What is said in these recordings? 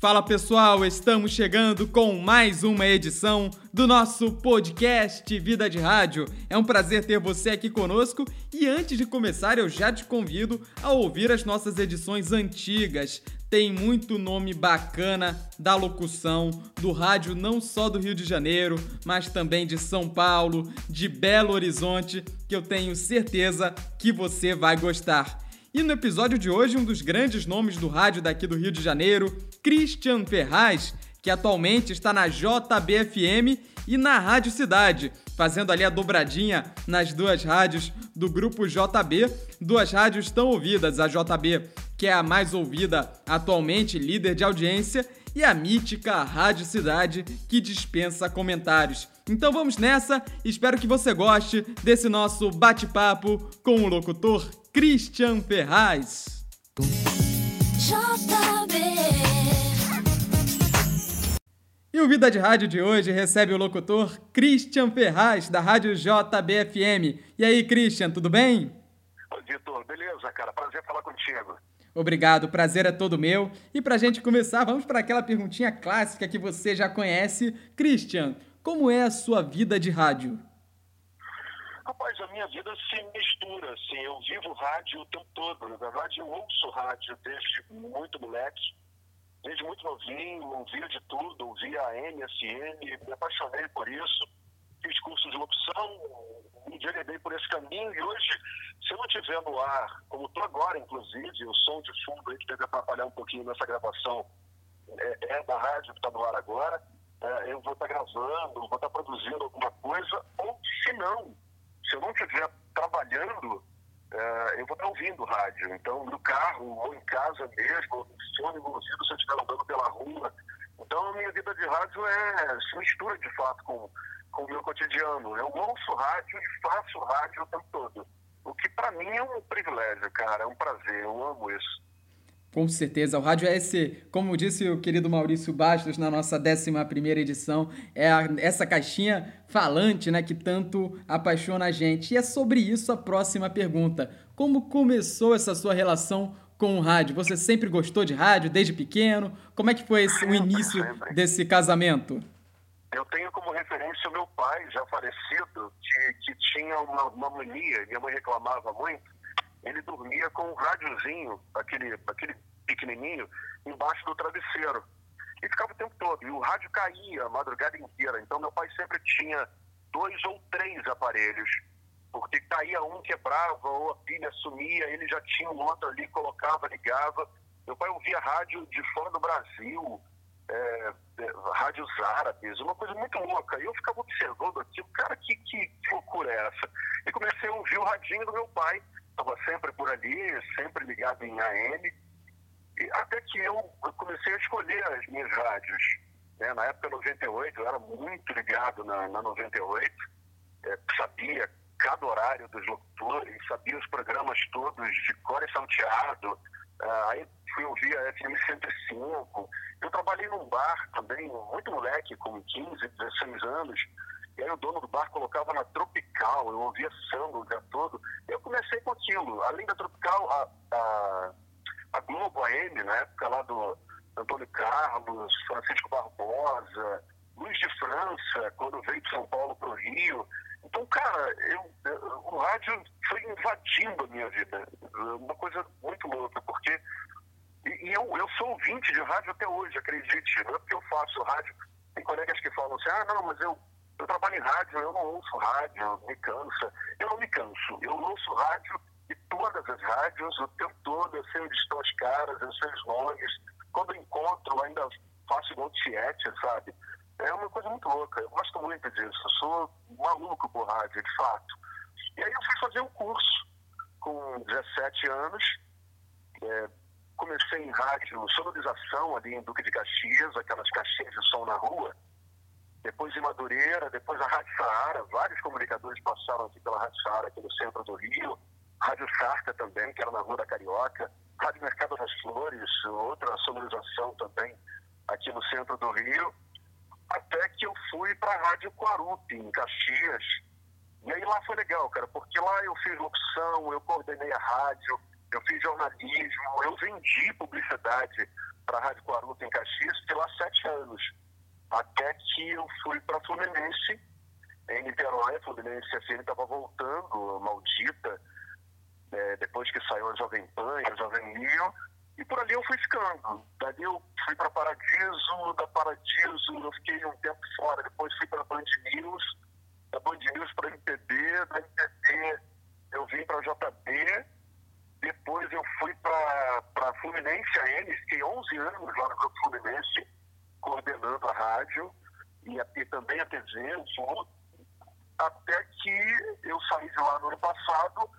Fala pessoal, estamos chegando com mais uma edição do nosso podcast Vida de Rádio. É um prazer ter você aqui conosco e antes de começar eu já te convido a ouvir as nossas edições antigas. Tem muito nome bacana da locução do rádio não só do Rio de Janeiro, mas também de São Paulo, de Belo Horizonte, que eu tenho certeza que você vai gostar. E no episódio de hoje, um dos grandes nomes do rádio daqui do Rio de Janeiro, Christian Ferraz, que atualmente está na JBFM e na Rádio Cidade, fazendo ali a dobradinha nas duas rádios do grupo JB. Duas rádios tão ouvidas, a JB, que é a mais ouvida atualmente, líder de audiência, e a mítica Rádio Cidade, que dispensa comentários. Então vamos nessa, espero que você goste desse nosso bate-papo com o locutor Christian Ferraz. E o Vida de Rádio de hoje recebe o locutor Christian Ferraz, da Rádio JBFM. E aí, Christian, tudo bem? Oi, Vitor, beleza, cara? Prazer falar contigo. Obrigado, o prazer é todo meu. E para a gente começar, vamos para aquela perguntinha clássica que você já conhece. Christian, como é a sua vida de rádio? Rapaz, a minha vida se mistura, assim, eu vivo rádio o tempo todo. Na verdade, eu ouço rádio desde muito moleque, desde muito novinho, ouvia de tudo, ouvia a MSN, me apaixonei por isso, fiz curso de locução, me enveredei por esse caminho e hoje, se eu não estiver no ar, como estou agora, inclusive, o som de fundo aí que deve atrapalhar um pouquinho nessa gravação é, é da rádio que está no ar agora, é, eu vou estar tá gravando, vou estar tá produzindo alguma coisa, ou se não, se eu não estiver trabalhando, é, eu vou estar ouvindo rádio. Então, no carro, ou em casa mesmo, ou no fone no ouvido, se eu estiver andando pela rua. Então, a minha vida de rádio é, se mistura de fato com, com o meu cotidiano. Eu ouço rádio e faço rádio o tempo todo. O que para mim é um privilégio, cara, é um prazer, eu amo isso. Com certeza, o rádio é esse, como disse o querido Maurício Bastos na nossa 11 edição, é a, essa caixinha falante né, que tanto apaixona a gente. E é sobre isso a próxima pergunta. Como começou essa sua relação com o rádio? Você sempre gostou de rádio desde pequeno? Como é que foi esse, o início sempre. desse casamento? Eu tenho como referência o meu pai, já falecido, que, que tinha uma, uma mania, minha mãe reclamava muito, ele dormia com um rádiozinho, aquele, aquele pequenininho, embaixo do travesseiro. E ficava o tempo todo. E o rádio caía a madrugada inteira. Então, meu pai sempre tinha dois ou três aparelhos. Porque caía um, quebrava, ou a pilha sumia, ele já tinha um outro ali, colocava, ligava. Meu pai ouvia rádio de fora do Brasil, é, é, rádios árabes, uma coisa muito louca. E eu ficava observando aquilo, cara, que, que, loucura é essa? E comecei a ouvir o radinho do meu pai estava sempre por ali, sempre ligado em AM, e até que eu comecei a escolher as minhas rádios. Né? Na época 98, eu era muito ligado na, na 98, é, sabia cada horário dos locutores, sabia os programas todos de cor e salteado, ah, aí fui ouvir a FM 105. Eu trabalhei num bar também, muito moleque, com 15, 16 anos, e aí o dono do bar colocava na Tropical, eu ouvia samba o dia todo. Eu comecei com aquilo. Além da Tropical, a, a, a Globo AM, na época lá do Antônio Carlos, Francisco Barbosa, Luiz de França, quando veio de São Paulo para o Rio. Então, cara, eu, eu, o rádio foi invadindo a minha vida. Uma coisa muito louca, porque. E, e eu, eu sou ouvinte de rádio até hoje, acredite. Não é porque eu faço rádio. Tem colegas que falam assim: ah, não, mas eu eu trabalho em rádio, eu não ouço rádio, me cansa. Eu não me canso. Eu ouço rádio e todas as rádios, o tempo todo, eu sei onde estão as caras, eu sei os nomes. Quando encontro, ainda faço igual tiete, sabe? É uma coisa muito louca. Eu gosto muito disso. Eu sou maluco por rádio, de fato. E aí eu fui fazer um curso com 17 anos. É, comecei em rádio, sonorização ali em Duque de Caxias, aquelas caixinhas de som na rua depois em Madureira, depois a Rádio Saara, vários comunicadores passaram aqui pela Rádio Saara, aqui no centro do Rio, Rádio Sarca também, que era na Rua da Carioca, Rádio Mercado das Flores, outra sonorização também aqui no centro do Rio, até que eu fui para a Rádio Quarupi, em Caxias, e aí lá foi legal, cara, porque lá eu fiz locução, eu coordenei a rádio, eu fiz jornalismo, eu vendi publicidade para a Rádio Guarulhos em Caxias, fiquei lá sete anos, até que eu fui para Fluminense, em Niterói, a Fluminense FM estava voltando, maldita, é, depois que saiu a Jovem Pan e a Jovem Rio, e por ali eu fui ficando. Dali eu fui para Paradiso, da Paradiso eu fiquei um tempo fora, depois fui para Band News, da Band News para MPB, da MPB eu vim para JB, depois eu fui para Fluminense AM, fiquei 11 anos lá no Grupo Fluminense, coordenando a rádio e, a, e também a TV, até que eu saí de lá no ano passado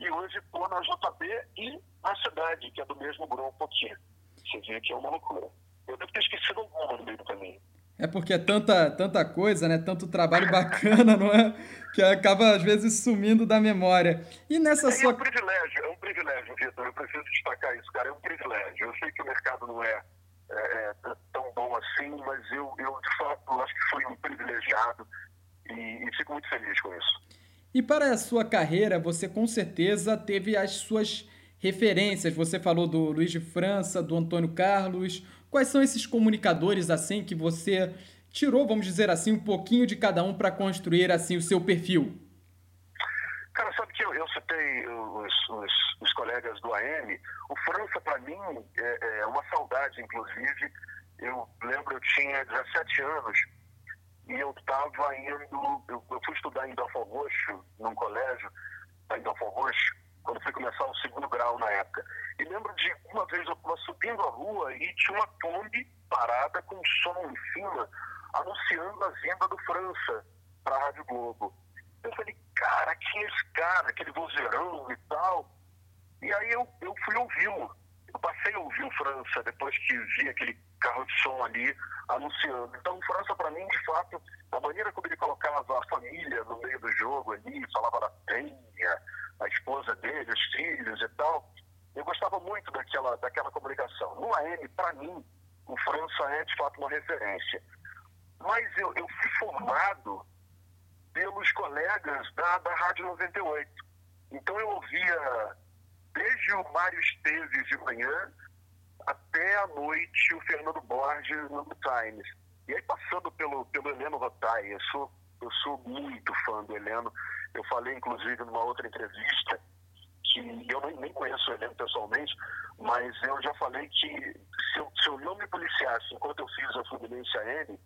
e hoje estou na JB e na cidade, que é do mesmo grupo aqui. Você vê que é uma loucura. Eu devo ter esquecido alguma no meio do caminho. É porque é tanta, tanta coisa, né? Tanto trabalho bacana, não é? Que acaba, às vezes, sumindo da memória. E nessa é, sua. É um privilégio, é um privilégio, Vitor. Eu preciso destacar isso, cara. É um privilégio. Eu sei que o mercado não é, é, é tão bom assim, mas eu, eu, de fato, acho que fui um privilegiado e, e fico muito feliz com isso. E para a sua carreira, você com certeza teve as suas referências. Você falou do Luiz de França, do Antônio Carlos. Quais são esses comunicadores assim que você tirou, vamos dizer assim, um pouquinho de cada um para construir assim o seu perfil? Cara, sabe que eu, eu citei os, os, os, colegas do AM. O França, para mim, é, é, uma saudade, inclusive. Eu lembro, eu tinha 17 anos e eu estava indo, eu, eu, fui estudar em Belfort Roxo, num colégio, em Belfort Roxo, quando fui começar o segundo grau na época. E lembro de uma vez eu estava subindo a rua e tinha uma Kombi parada com som em cima, anunciando a vinda do França para a Rádio Globo. Eu falei, cara, quem é esse cara, aquele vozeirão e tal? E aí eu, eu fui ouvi-lo. Eu passei a ouvir o França depois que vi aquele carro de som ali anunciando. Então, o França, para mim, de fato, a maneira como ele colocava a família no meio do jogo ali, falava da penha, a esposa dele, os filhos e tal, eu gostava muito daquela, daquela comunicação. No AM, para mim, o França é, de fato, uma referência. Mas eu, eu fui formado pelos colegas da, da Rádio 98. Então, eu ouvia desde o Mário Esteves de manhã até a noite o Fernando Borges no Times. E aí passando pelo, pelo Heleno Rotai, eu sou, eu sou muito fã do Heleno. Eu falei, inclusive, numa outra entrevista, que eu nem, nem conheço o Heleno pessoalmente, mas eu já falei que se eu, se eu não me policiasse enquanto eu fiz a Fluminense AM,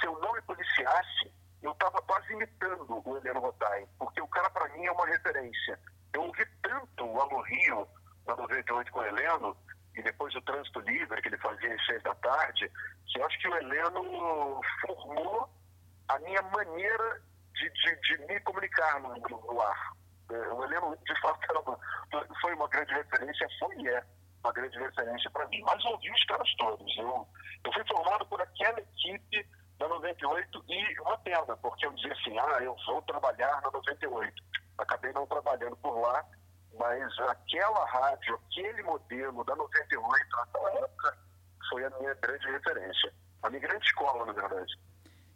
se eu não me policiasse, eu estava quase imitando o Heleno Rotai, porque o cara, para mim, é uma referência. Eu ouvi tanto o Alô Rio, na 98 com o Heleno, e depois o trânsito livre que ele fazia às seis da tarde, que eu acho que o Heleno formou a minha maneira de, de, de me comunicar no, no, ar. É, o Heleno, de fato, uma, foi uma grande referência, foi e é uma grande referência para mim. Mas ouvi os caras todos. Eu, eu fui formado por aquela equipe da 98 e uma pena, porque eu dizia assim, ah, eu vou trabalhar na 98. Acabei não trabalhando por lá, mas aquela rádio, aquele modelo da 98, naquela época, foi a minha grande referência. A minha grande escola, na verdade.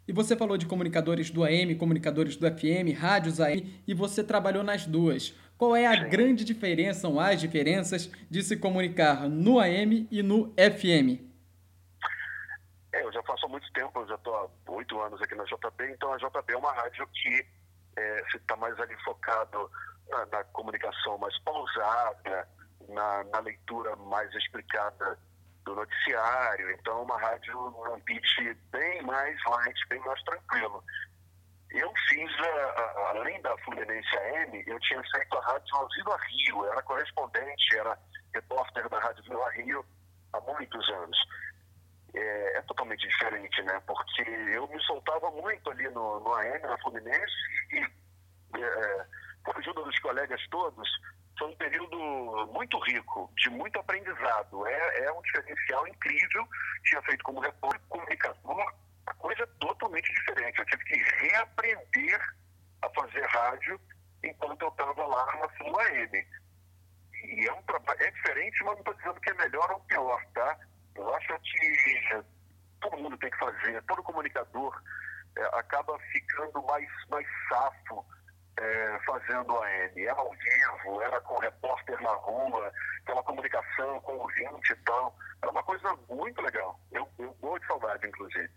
E você falou de comunicadores do AM, comunicadores do FM, rádios AM, e você trabalhou nas duas. Qual é a Sim. grande diferença, ou as diferenças, de se comunicar no AM e no FM? É, eu já faço há muito tempo, eu já estou há oito anos aqui na JB, então a JB é uma rádio que é, está mais ali focado na, na comunicação mais pausada, na, na, leitura mais explicada do noticiário. Então, uma rádio um pitch bem mais light, bem mais tranquilo. Eu fiz, a, a, além da Fluminense AM, eu tinha feito a Rádio Vila Rio, eu era correspondente, era repórter da Rádio Vila Rio há muitos anos. É, é, totalmente diferente, né? Porque eu me soltava muito ali no, no AM, na Fluminense, e é, a ajuda dos colegas todos, foi um período muito rico, de muito aprendizado. É, é um diferencial incrível. Tinha feito como repórter, comunicador, a coisa é totalmente diferente. Eu tive que reaprender a fazer rádio enquanto eu estava lá na Sul AM. E é um é diferente, mas não estou dizendo que é melhor ou pior, tá? Que todo mundo tem que fazer, todo comunicador é, acaba ficando mais, mais safo é, fazendo AM. Era ao vivo, era com repórter na rua, aquela comunicação com o ouvinte e tal. Era uma coisa muito legal. Eu, eu dou de saudade, inclusive.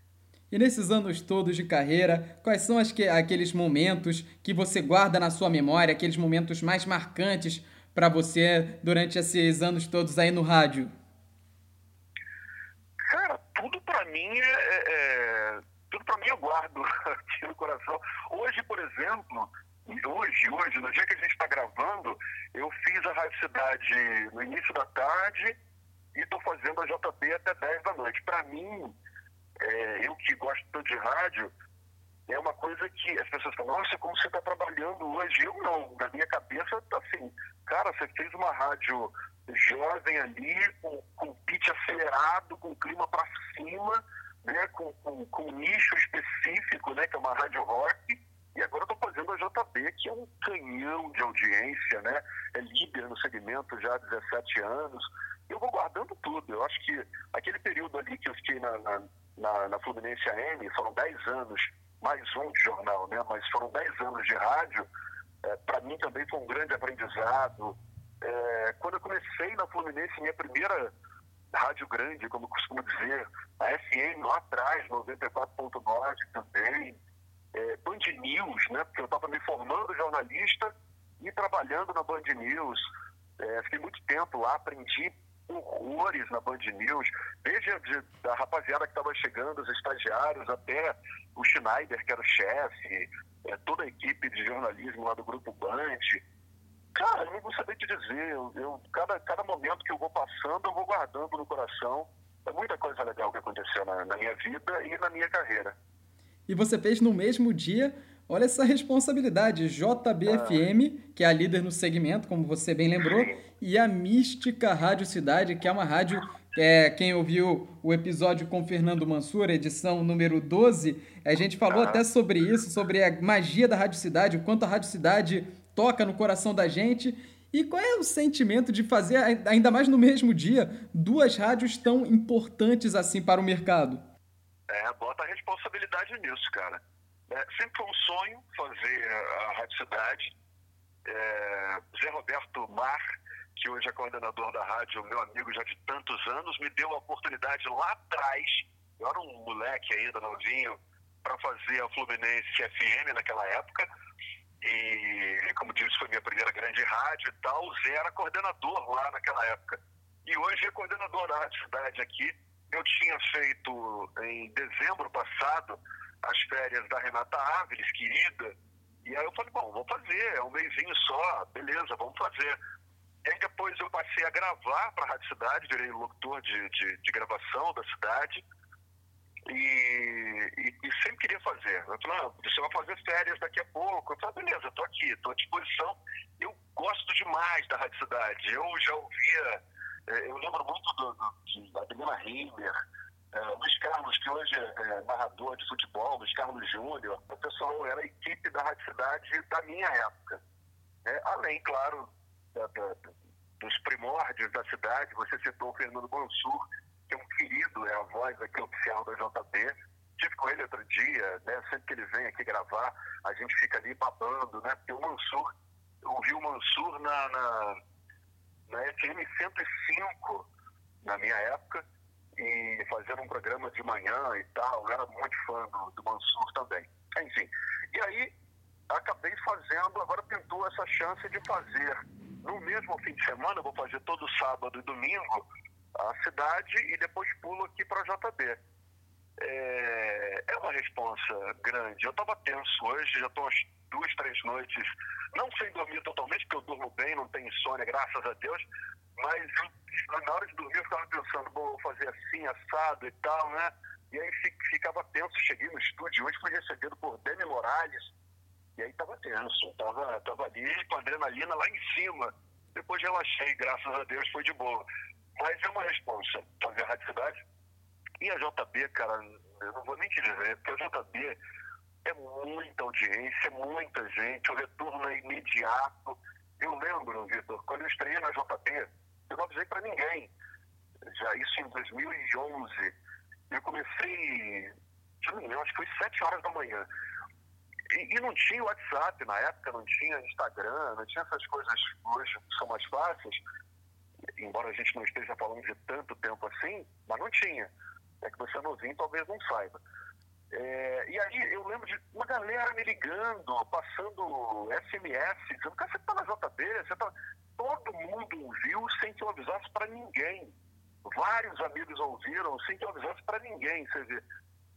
E nesses anos todos de carreira, quais são que, aqueles momentos que você guarda na sua memória, aqueles momentos mais marcantes para você durante esses anos todos aí no rádio? Cara, mim é, é, é tudo para mim eu guardo aqui no coração. Hoje, por exemplo, hoje, hoje, no dia que a gente está gravando, eu fiz a Rádio Cidade no início da tarde e estou fazendo a JB até 10 da noite. Para mim, é, eu que gosto tanto de rádio, é uma coisa que as pessoas falam, nossa, como você está trabalhando hoje? Eu não, na minha cabeça, assim, cara, você fez uma rádio jovem ali, com, com pitch acelerado, com clima para cima, né, com, com, com, nicho específico, né, que é uma rádio rock, e agora estou fazendo a JB, que é um canhão de audiência, né, é líder no segmento já há 17 anos, eu vou guardando tudo, eu acho que aquele período ali que eu fiquei na, na, na, na Fluminense AM, foram 10 anos, mais um de jornal, né, mas foram 10 anos de rádio, é, para mim também foi um grande aprendizado, é, quando eu comecei na Fluminense, minha primeira rádio grande, como eu costumo dizer, a FM lá atrás, 94.9 também, é, Band News, né, porque eu estava me formando jornalista e trabalhando na Band News. É, fiquei muito tempo lá, aprendi horrores na Band News, desde a, de, da rapaziada que estava chegando, os estagiários, até o Schneider, que era o chefe, é, toda a equipe de jornalismo lá do Grupo Band. Cara, eu não vou saber te dizer. Eu, eu, cada, cada momento que eu vou passando, eu vou guardando no coração. É muita coisa legal que aconteceu na, na minha vida e na minha carreira. E você fez no mesmo dia, olha essa responsabilidade, JBFM, ah. que é a líder no segmento, como você bem lembrou, Sim. E a Mística Rádio Cidade, que é uma rádio é, quem ouviu o episódio com Fernando Mansur, edição número 12, a gente falou até sobre isso, sobre a magia da Rádio Cidade, o quanto a Rádio Cidade toca no coração da gente. E qual é o sentimento de fazer, ainda mais no mesmo dia, duas rádios tão importantes assim para o mercado? É, bota a responsabilidade nisso, cara. É, sempre foi um sonho fazer a Rádio Cidade. É, Zé Roberto Mar, que hoje é coordenador da rádio, meu amigo já de tantos anos, me deu a oportunidade lá atrás, eu era um moleque ainda novinho, para fazer a Fluminense FM naquela época. E, como disse, foi minha primeira grande rádio e tal. O Zé era coordenador lá naquela época. E hoje é coordenador da Cidade aqui. Eu tinha feito em dezembro passado as férias da Renata Áviles, querida. E aí eu falei, bom, vou fazer, é um mêsinho só, beleza, vamos fazer. E aí depois eu passei a gravar para a Rádio Cidade, virei locutor de, de, de gravação da cidade. E, e, e, sempre queria fazer. Eu falei, ah, você vai fazer férias daqui a pouco. Eu falei, beleza, estou aqui, estou à disposição. Eu gosto demais da Rádio Cidade. Eu já ouvia, é, eu lembro muito do, do, da Adriana Heimer, é, Luiz Carlos, que hoje é, é narrador de futebol, Luiz Carlos Júnior. O pessoal era a equipe da Rádio Cidade da minha época. É, além, claro, da, da, dos primórdios da cidade, você citou o Fernando Mansur, que é um querido, é a voz aqui oficial da JB. Tive com ele outro dia, né? Sempre que ele vem aqui gravar, a gente fica ali babando, né? Porque o Mansur, eu ouvi o Mansur na, na, na FM 105, na minha época, e fazendo um programa de manhã e tal. Eu era muito fã do, do Mansur também. Enfim, e aí acabei fazendo, agora pintou essa chance de fazer no mesmo fim de semana, eu vou fazer todo sábado e domingo, a cidade e depois pulo aqui para JB. É, é uma responsa grande. Eu estava tenso hoje, já estou umas duas, três noites, não sem dormir totalmente, porque eu durmo bem, não tenho insônia, graças a Deus, mas na hora de dormir eu ficava pensando, bom, vou fazer assim, assado e tal, né? E aí ficava tenso, cheguei no estúdio hoje, fui recebido por Demi Morales, e aí estava tenso, estava tava ali com a adrenalina lá em cima. Depois relaxei, graças a Deus, foi de boa. Mas é uma responsa fazer a Rádio Cidade. E a JB, cara, eu não vou nem te dizer, porque a JB é muita audiência, é muita gente, o retorno é imediato. Eu lembro, Vitor, quando eu estreiei na JB, eu não avisei para ninguém. Já isso em 2011. Eu comecei, engano, acho que foi 7 horas da manhã. E, e, não tinha WhatsApp na época, não tinha Instagram, não tinha essas coisas hoje que são mais fáceis, embora a gente não esteja falando de tanto tempo assim, mas não tinha. É que você é novinho talvez não saiba. É, e aí eu lembro de uma galera me ligando, passando SMS, dizendo, cara, você tá na JB, você tá. Todo mundo ouviu sem que eu avisasse para ninguém. Vários amigos ouviram sem que eu avisasse para ninguém. Você vê,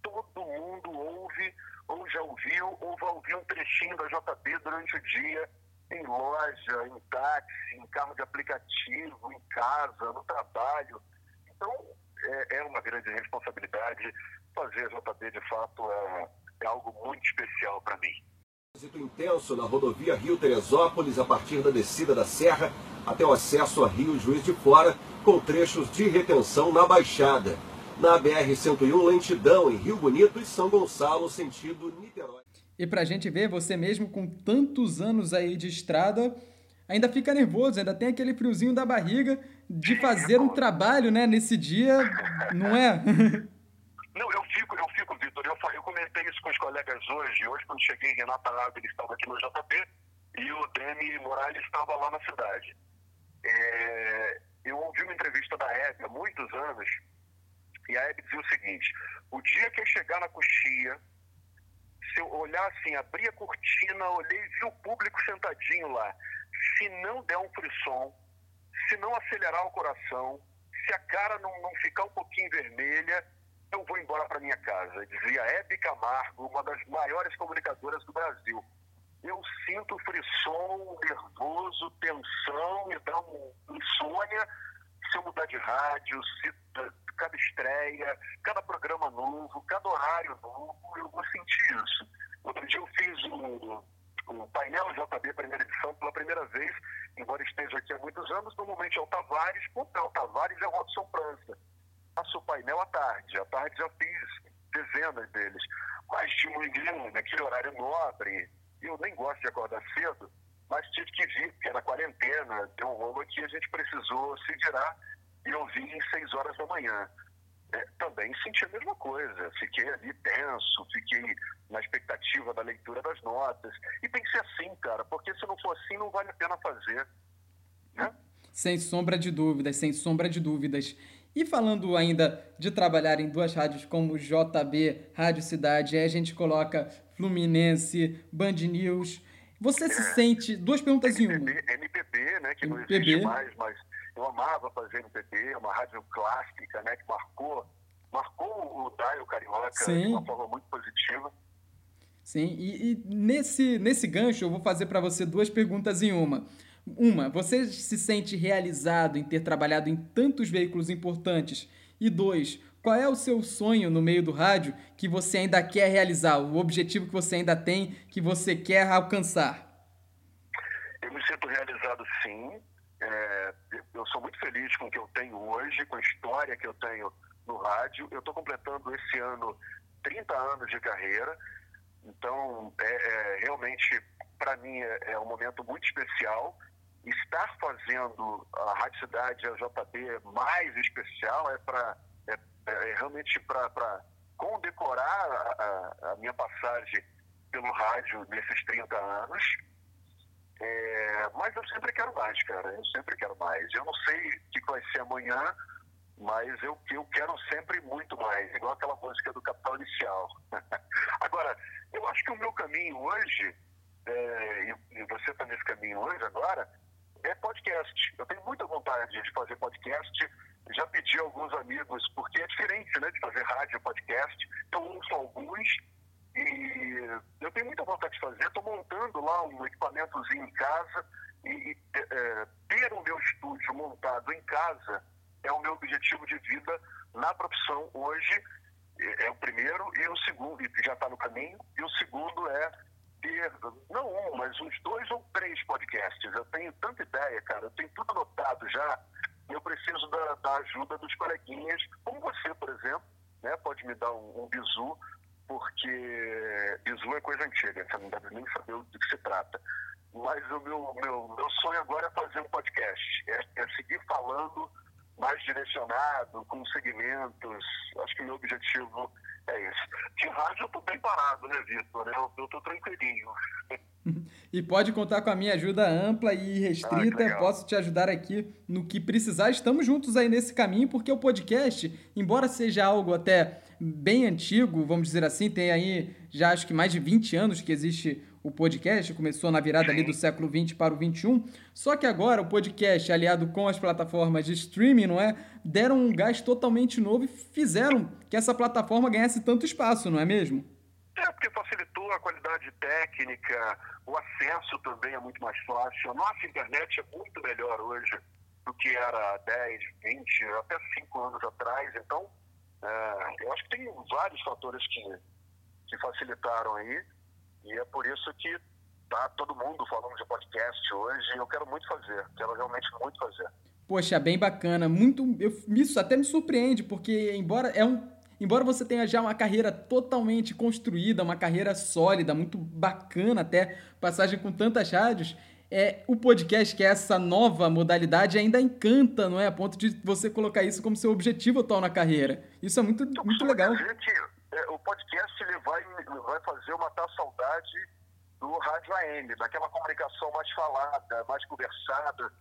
todo mundo ouve, ou já ouviu, ou vai ouvir um trechinho da JB durante o dia, em loja, em táxi, em carro de aplicativo, em casa, no trabalho. Então, é, é uma grande responsabilidade fazer a JB de fato é, é algo muito especial para mim. Trânsito intenso na rodovia Rio Teresópolis a partir da descida da Serra até o acesso a Rio Juiz de Fora, com trechos de retenção na Baixada. Na BR-101, lentidão em Rio Bonito e São Gonçalo, sentido Niterói. E pra gente ver, você mesmo com tantos anos aí de estrada, ainda fica nervoso, ainda tem aquele friozinho da barriga de fazer um trabalho, né, nesse dia, não é? Não, eu fico, eu fico, Vitor. Eu, eu comentei isso com os colegas hoje. Hoje, quando cheguei, Renata Ávila estava aqui no JP e o Demi Morales estava lá na cidade. É, eu ouvi uma entrevista da Hebe há muitos anos e a Hebe dizia o seguinte: o dia que eu chegar na coxia, se eu olhar assim, abrir a cortina, olhei e vi o público sentadinho lá. Se não der um frisson, se não acelerar o coração, se a cara não, não ficar um pouquinho vermelha, eu vou embora para minha casa, dizia Hebe Camargo, uma das maiores comunicadoras do Brasil. Eu sinto frisson, nervoso, tensão, me dá um insônia se eu mudar de rádio, se cada estreia, cada programa novo, cada horário novo, eu vou sentir isso. Outro dia eu fiz um, um painel JB primeira edição pela primeira vez, embora esteja aqui há muitos anos, normalmente é o Tavares, não, o Tavares é o Robson França faço o painel à tarde. À tarde já fiz dezenas deles. Mas um menino naquele horário nobre, eu nem gosto de acordar cedo, mas tive que vir, porque era quarentena, deu um rolo aqui, a gente precisou se virar e eu vim em seis horas da manhã. É, também senti a mesma coisa, fiquei ali tenso, fiquei na expectativa da leitura das notas. E tem que ser assim, cara, porque se não for assim, não vale a pena fazer. Né? Sem sombra de dúvidas, sem sombra de dúvidas. E falando ainda de trabalhar em duas rádios como JB, Rádio Cidade, aí a gente coloca Fluminense, Band News. Você se é. sente. Duas perguntas em uma. MPB, né? Que MPB. não existe mais, mas eu amava fazer MPB, uma rádio clássica, né? Que marcou, marcou o Daio Carioca Sim. de uma forma muito positiva. Sim, e, e nesse, nesse gancho eu vou fazer para você duas perguntas em uma. Uma, você se sente realizado em ter trabalhado em tantos veículos importantes? E dois, qual é o seu sonho no meio do rádio que você ainda quer realizar? O objetivo que você ainda tem, que você quer alcançar? Eu me sinto realizado sim. É, eu sou muito feliz com o que eu tenho hoje, com a história que eu tenho no rádio. Eu estou completando esse ano 30 anos de carreira. Então, é, é realmente, para mim, é, é um momento muito especial estar fazendo a Rádio Cidade, a JB, mais especial é para é, é, realmente para condecorar a, a, minha passagem pelo rádio nesses 30 anos. É, mas eu sempre quero mais, cara. Eu sempre quero mais. Eu não sei o que vai ser amanhã, mas eu, eu quero sempre muito mais, igual aquela música do Capital Inicial. agora, eu acho que o meu caminho hoje, é, e, e você está nesse caminho hoje agora, é podcast. Eu tenho muita vontade de fazer podcast. Já pedi a alguns amigos, porque é diferente né, de fazer rádio podcast. Eu ouço alguns e eu tenho muita vontade de fazer. Estou montando lá um equipamentozinho em casa e, é, ter o meu estúdio montado em casa é o meu objetivo de vida na profissão hoje. É, é o primeiro e o segundo, e já está no caminho. E o segundo é ter, não um, mas uns dois ou três podcasts. Eu tenho tanta ideia, cara, eu tenho tudo anotado já. Eu preciso da, da ajuda dos coleguinhas, como você, por exemplo, né? Pode me dar um, um porque bizu é coisa antiga, você não deve nem saber do que se trata. Mas o meu, meu, meu sonho agora é fazer um podcast, é, é seguir falando mais direcionado, com segmentos. Acho que o meu objetivo é isso. De rádio eu tô bem parado, né, Vitor? Eu, eu tô tranquilinho. E pode contar com a minha ajuda ampla e restrita. Ah, Posso te ajudar aqui no que precisar. Estamos juntos aí nesse caminho, porque o podcast, embora seja algo até bem antigo, vamos dizer assim, tem aí já acho que mais de 20 anos que existe o podcast, começou na virada ali do século 20 para o 21. Só que agora o podcast, aliado com as plataformas de streaming, não é? Deram um gás totalmente novo e fizeram que essa plataforma ganhasse tanto espaço, não é mesmo? É, porque facilitou a qualidade técnica, o acesso também é muito mais fácil. A nossa internet é muito melhor hoje do que era 10, 20, até 5 anos atrás. Então, é, eu acho que tem vários fatores que, que facilitaram aí. E é por isso que tá todo mundo falando de podcast hoje. E eu quero muito fazer, quero realmente muito fazer. Poxa, bem bacana. Muito, eu, isso até me surpreende, porque embora é um embora você tenha já uma carreira totalmente construída, uma carreira sólida, muito bacana até, passagem com tantas rádios, é, o podcast, que é essa nova modalidade, ainda encanta, não é? A ponto de você colocar isso como seu objetivo atual na carreira. Isso é muito, muito legal. Gente, é, o podcast ele vai, vai fazer matar a saudade do rádio AM, daquela comunicação mais falada, mais conversada,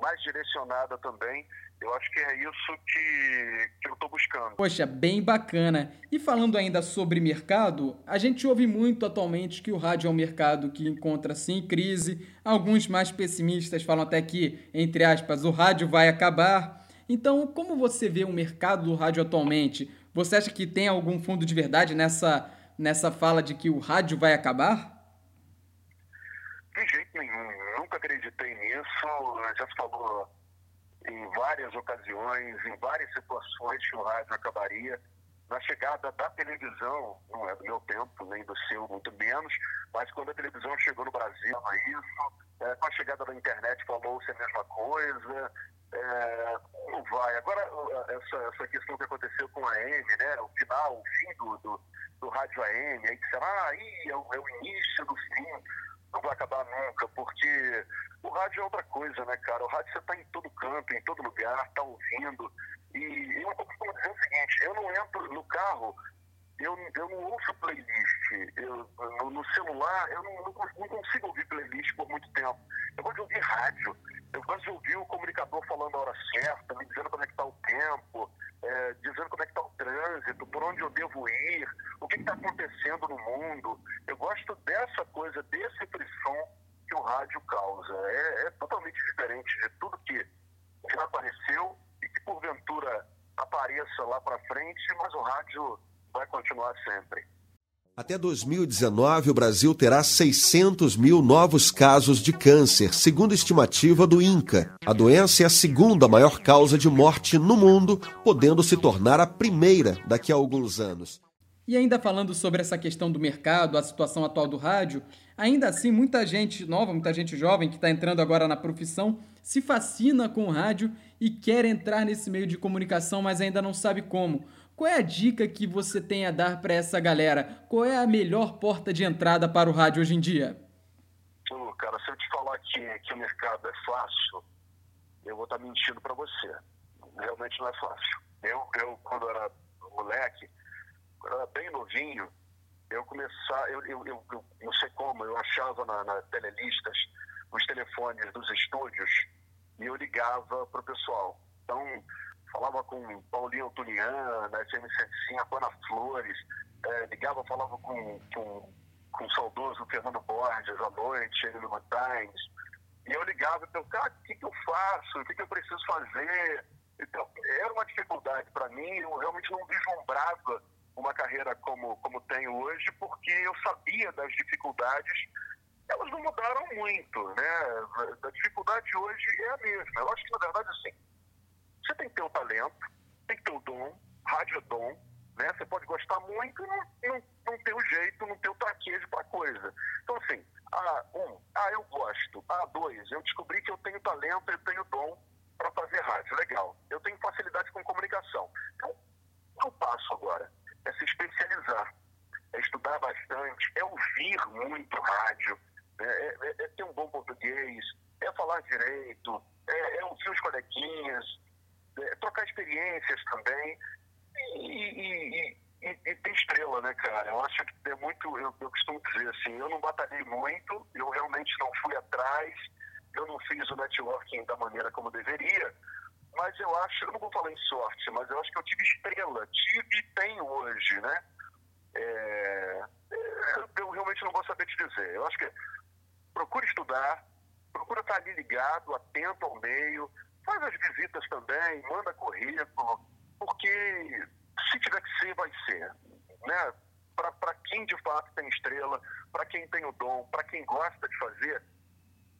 mais direcionada também. Eu acho que é isso que, que eu estou buscando. Poxa, bem bacana. E falando ainda sobre mercado, a gente ouve muito atualmente que o rádio é um mercado que encontra sim crise. Alguns mais pessimistas falam até que, entre aspas, o rádio vai acabar. Então, como você vê o mercado do rádio atualmente? Você acha que tem algum fundo de verdade nessa, nessa fala de que o rádio vai acabar? De jeito nenhum. Nunca acreditei nisso. Já se falou em várias ocasiões, em várias situações que o rádio acabaria. Na chegada da televisão, não é do meu tempo, nem do seu, muito menos, mas quando a televisão chegou no Brasil, isso. É, com a chegada da internet, falou-se a mesma coisa. É, não vai. Agora, essa, essa questão que aconteceu com a AM, né? O final, o fim do, do, do rádio AM, aí disseram, ah, aí é o, é o início do fim não vai acabar nunca, porque o rádio é outra coisa, né, cara? O rádio você está em todo canto, em todo lugar, está ouvindo. E eu costumo dizer o seguinte, eu não entro no carro, eu, eu não ouço playlist. Eu, no, no celular, eu não, não, não, consigo ouvir playlist por muito tempo. Eu gosto de ouvir rádio. Eu gosto de ouvir o comunicador falando a hora certa, me dizendo como é que está o tempo, é, dizendo como é que está o trânsito, por onde eu devo ir, o que está acontecendo no mundo. Eu gosto dessa coisa, desse frisson que o rádio causa. É, é totalmente diferente de tudo que já apareceu e que porventura apareça lá para frente, mas o rádio vai continuar sempre. Até 2019, o Brasil terá 600 mil novos casos de câncer, segundo estimativa do INCA. A doença é a segunda maior causa de morte no mundo, podendo se tornar a primeira daqui a alguns anos. E ainda falando sobre essa questão do mercado, a situação atual do rádio, ainda assim, muita gente nova, muita gente jovem que está entrando agora na profissão se fascina com o rádio e quer entrar nesse meio de comunicação, mas ainda não sabe como. Qual é a dica que você tem a dar para essa galera? Qual é a melhor porta de entrada para o rádio hoje em dia? Oh, cara, se eu te falar que, que o mercado é fácil, eu vou estar tá mentindo para você. Realmente não é fácil. Eu, eu quando era moleque, quando era bem novinho, eu começava, eu, eu, eu, eu, não sei como, eu achava na, na telelistas os telefones dos estúdios e eu ligava para o pessoal. Então, falava com Paulinho Antonian, na FM 105, Ana Flores, é, ligava, falava com, com, com o saudoso Fernando Borges à noite, ele no Times, e eu ligava e pensava, ah, o que, que eu faço, o que, que eu preciso fazer? Então, era uma dificuldade para mim, eu realmente não vislumbrava uma carreira como, como tenho hoje, porque eu sabia das dificuldades, elas não mudaram muito, né? A dificuldade hoje é a mesma. Eu acho que, na verdade, assim, você tem que ter o talento, tem que ter o dom, rádio é dom, né? Você pode gostar muito e não, não, não ter o jeito, não ter o traquejo para coisa. Então, assim, a um, ah, eu gosto. A dois, eu descobri que eu tenho talento, eu tenho dom para fazer rádio. Legal. Eu tenho facilidade com comunicação. Então, o passo agora é se especializar, é estudar bastante, é ouvir muito rádio, né? é, é, é ter um bom português, é falar direito, é, é ouvir os coleguinhas, é, trocar experiências também e, e, e, e, ter estrela, né, cara? Eu acho que é muito, eu, eu costumo dizer assim, eu não batalhei muito, eu realmente não fui atrás, eu não fiz o networking da maneira como deveria, mas eu acho, eu não vou falar em sorte, mas eu acho que eu tive estrela, tive e tenho hoje, né? É, é eu realmente não vou saber te dizer. Eu acho que procura estudar, procura estar ali ligado, atento ao meio, faz as visitas também, manda currículo, porque se tiver que ser, vai ser. Né? Para quem de fato tem estrela, para quem tem o dom, para quem gosta de fazer,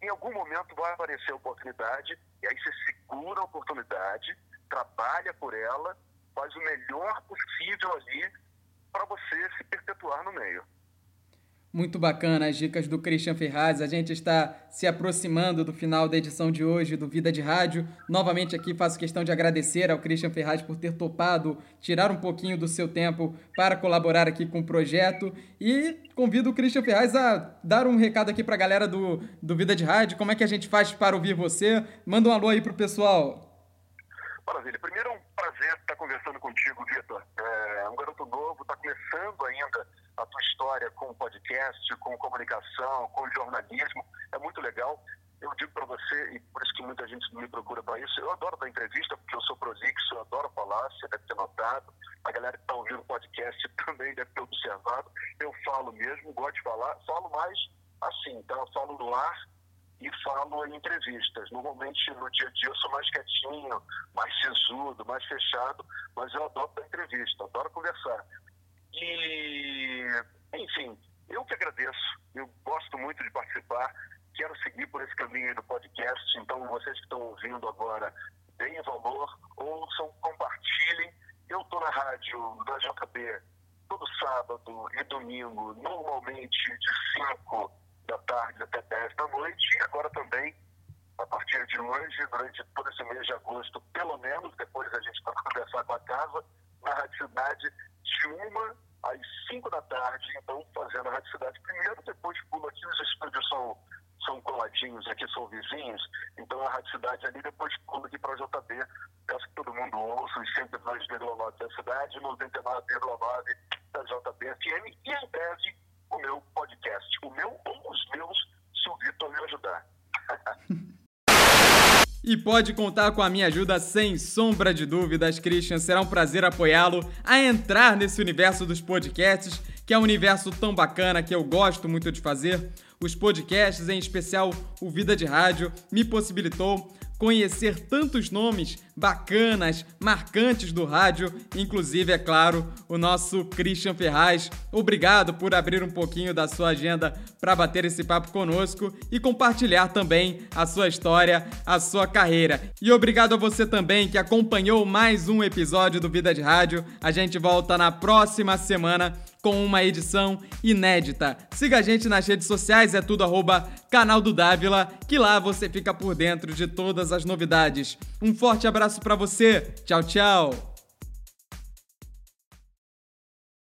em algum momento vai aparecer a oportunidade, e aí você segura a oportunidade, trabalha por ela, faz o melhor possível ali para você se perpetuar no meio. Muito bacana as dicas do Christian Ferraz. A gente está se aproximando do final da edição de hoje do Vida de Rádio. Novamente aqui faço questão de agradecer ao Christian Ferraz por ter topado tirar um pouquinho do seu tempo para colaborar aqui com o projeto e convido o Christian Ferraz a dar um recado aqui para a galera do, do Vida de Rádio. Como é que a gente faz para ouvir você? Manda um alô aí para o pessoal. Maravilha. Primeiro é um prazer estar conversando contigo, Vitor. É um garoto novo, está começando ainda a tua história com podcast, com comunicação, com jornalismo. É muito legal. Eu digo para você, e por isso que muita gente me procura para isso, eu adoro dar entrevista, porque eu sou prolixo, eu adoro falar, você deve ter notado. A galera que está ouvindo o podcast também deve ter observado. Eu falo mesmo, gosto de falar, falo mais assim, então eu falo no ar e falo em entrevistas. Normalmente, no dia a dia, eu sou mais quietinho, mais sisudo, mais fechado, mas eu adoro dar entrevista, adoro conversar. E, enfim, eu que agradeço. Eu gosto muito de participar. Quero seguir por esse caminho do podcast. Então, vocês que estão ouvindo agora, deem valor, ouçam, compartilhem. Eu estou na rádio da JB todo sábado e domingo, normalmente de 5 da tarde até 10 da noite. E agora também, a partir de hoje, durante todo esse mês de agosto, pelo menos, depois a gente vai conversar com a casa, na Rádio Cidade, de uma às 5 da tarde, então fazendo a Rádio Cidade primeiro, depois pulo aqui, os estúdios são, são coladinhos aqui, são vizinhos, então a Rádio Cidade ali, depois pulo aqui para a JB, peço que todo mundo ouça os 102,9 da cidade, 99,9 da JB FM e em breve o meu podcast, o meu ou os meus, se o Vitor me ajudar. E pode contar com a minha ajuda sem sombra de dúvidas, Christian. Será um prazer apoiá-lo a entrar nesse universo dos podcasts, que é um universo tão bacana que eu gosto muito de fazer. Os podcasts, em especial o Vida de Rádio, me possibilitou conhecer tantos nomes bacanas, marcantes do rádio, inclusive, é claro, o nosso Christian Ferraz. Obrigado por abrir um pouquinho da sua agenda para bater esse papo conosco e compartilhar também a sua história, a sua carreira. E obrigado a você também que acompanhou mais um episódio do Vida de Rádio. A gente volta na próxima semana com uma edição inédita. Siga a gente nas redes sociais, é tudo arroba canal do Dávila, que lá você fica por dentro de todas as novidades. Um forte abraço para você. Tchau, tchau.